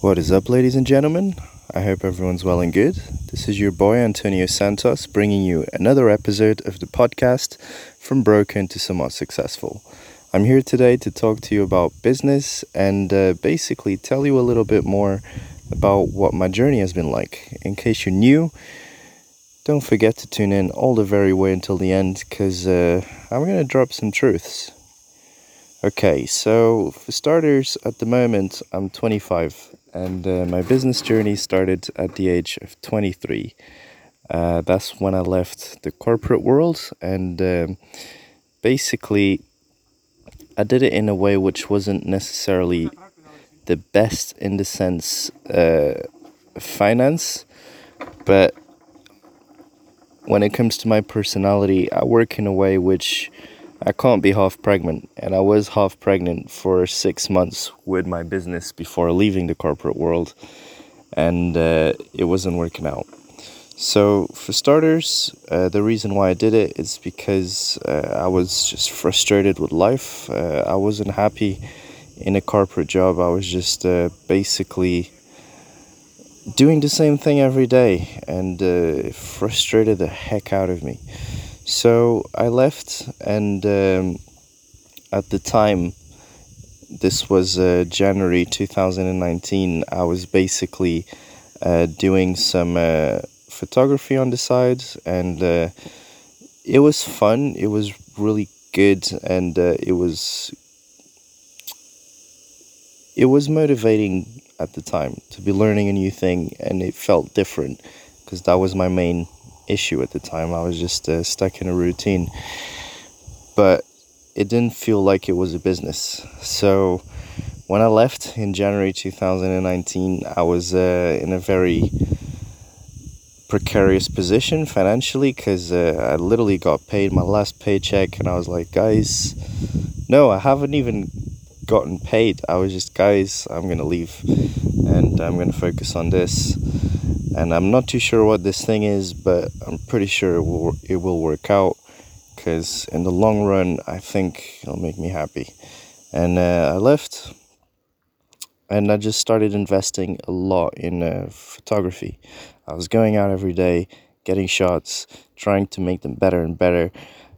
What is up, ladies and gentlemen? I hope everyone's well and good. This is your boy Antonio Santos bringing you another episode of the podcast From Broken to Somewhat Successful. I'm here today to talk to you about business and uh, basically tell you a little bit more about what my journey has been like. In case you're new, don't forget to tune in all the very way until the end because uh, I'm going to drop some truths. Okay, so for starters, at the moment I'm 25 and uh, my business journey started at the age of 23. Uh, that's when I left the corporate world and um, basically I did it in a way which wasn't necessarily the best in the sense uh, finance, but when it comes to my personality, I work in a way which I can't be half pregnant, and I was half pregnant for six months with my business before leaving the corporate world, and uh, it wasn't working out. So, for starters, uh, the reason why I did it is because uh, I was just frustrated with life. Uh, I wasn't happy in a corporate job. I was just uh, basically doing the same thing every day and uh, frustrated the heck out of me. So I left, and um, at the time, this was uh, January 2019, I was basically uh, doing some uh, photography on the side, and uh, it was fun. It was really good, and uh, it was it was motivating at the time to be learning a new thing, and it felt different because that was my main issue at the time. I was just uh, stuck in a routine. But it didn't feel like it was a business. So when I left in January 2019, I was uh, in a very precarious position financially because uh, I literally got paid my last paycheck and I was like, guys, no, I haven't even gotten paid. I was just, guys, I'm going to leave and I'm going to focus on this and I'm not too sure what this thing is, but I'm pretty sure it will it will work out because in the long run, I think it'll make me happy. And uh, I left, and I just started investing a lot in uh, photography. I was going out every day, getting shots, trying to make them better and better.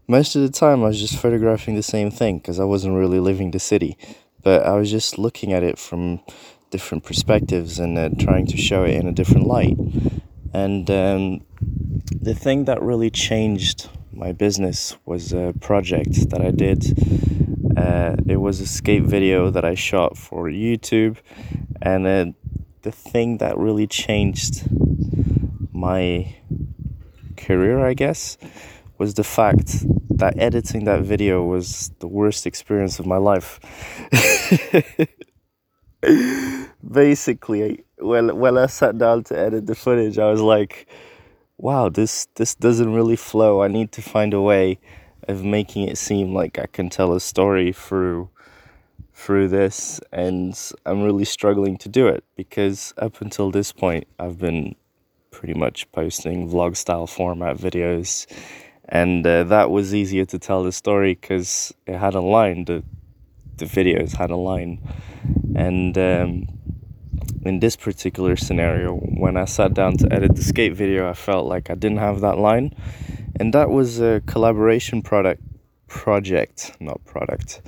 Most of the time, I was just photographing the same thing because I wasn't really living the city, but I was just looking at it from different perspectives and uh, trying to show it in a different light. And um, the thing that really changed my business was a project that I did. Uh, it was a skate video that I shot for YouTube, and uh, the thing that really changed my career, I guess, was the fact that editing that video was the worst experience of my life. basically when when I sat down to edit the footage, I was like, "Wow, this this doesn't really flow. I need to find a way of making it seem like I can tell a story through through this." And I'm really struggling to do it because up until this point, I've been pretty much posting vlog style format videos, and uh, that was easier to tell the story because it had a line. The the videos had a line, and um, in this particular scenario, when I sat down to edit the skate video, I felt like I didn't have that line. And that was a collaboration product project, not product.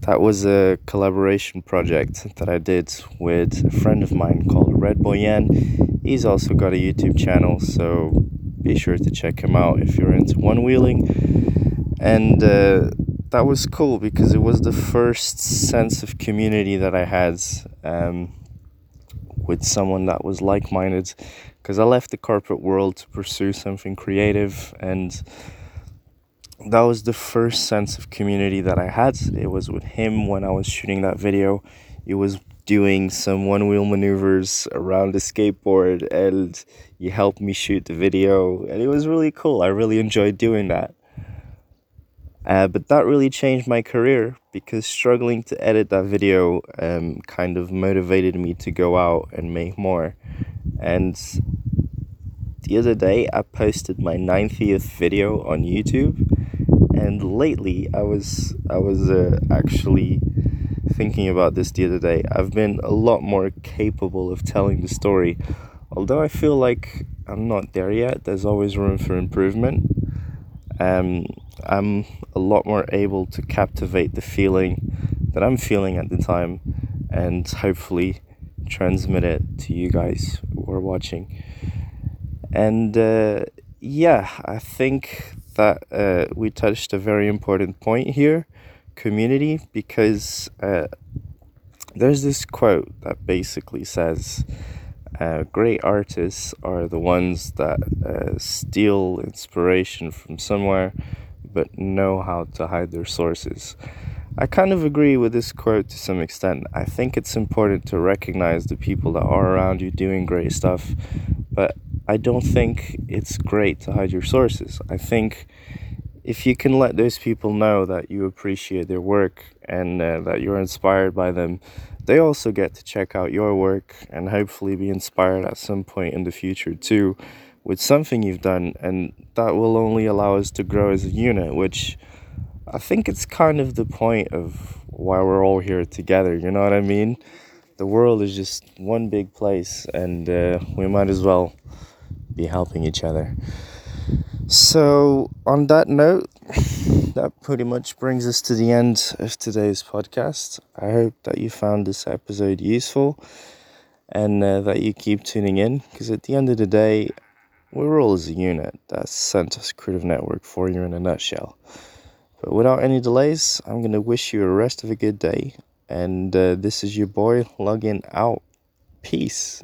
That was a collaboration project that I did with a friend of mine called Red Boyan. He's also got a YouTube channel, so be sure to check him out if you're into one wheeling. And uh, that was cool because it was the first sense of community that I had. Um, with someone that was like minded because I left the corporate world to pursue something creative and that was the first sense of community that I had. It was with him when I was shooting that video. He was doing some one wheel maneuvers around the skateboard and he helped me shoot the video and it was really cool. I really enjoyed doing that. Uh, but that really changed my career because struggling to edit that video um, kind of motivated me to go out and make more. And the other day, I posted my 90th video on YouTube, and lately I was I was uh, actually thinking about this the other day. I've been a lot more capable of telling the story, although I feel like I'm not there yet. There's always room for improvement. Um, I'm a lot more able to captivate the feeling that I'm feeling at the time and hopefully transmit it to you guys who are watching. And uh, yeah, I think that uh, we touched a very important point here community because uh, there's this quote that basically says uh, great artists are the ones that uh, steal inspiration from somewhere but know how to hide their sources. I kind of agree with this quote to some extent. I think it's important to recognize the people that are around you doing great stuff, but I don't think it's great to hide your sources. I think if you can let those people know that you appreciate their work and uh, that you're inspired by them, they also get to check out your work and hopefully be inspired at some point in the future too with something you've done and that will only allow us to grow as a unit which I think it's kind of the point of why we're all here together, you know what I mean? The world is just one big place and uh, we might as well be helping each other. So, on that note, that pretty much brings us to the end of today's podcast. I hope that you found this episode useful and uh, that you keep tuning in because at the end of the day, we're all as a unit. That's Santos Creative Network for you in a nutshell. But without any delays, I'm going to wish you a rest of a good day. And uh, this is your boy logging out. Peace.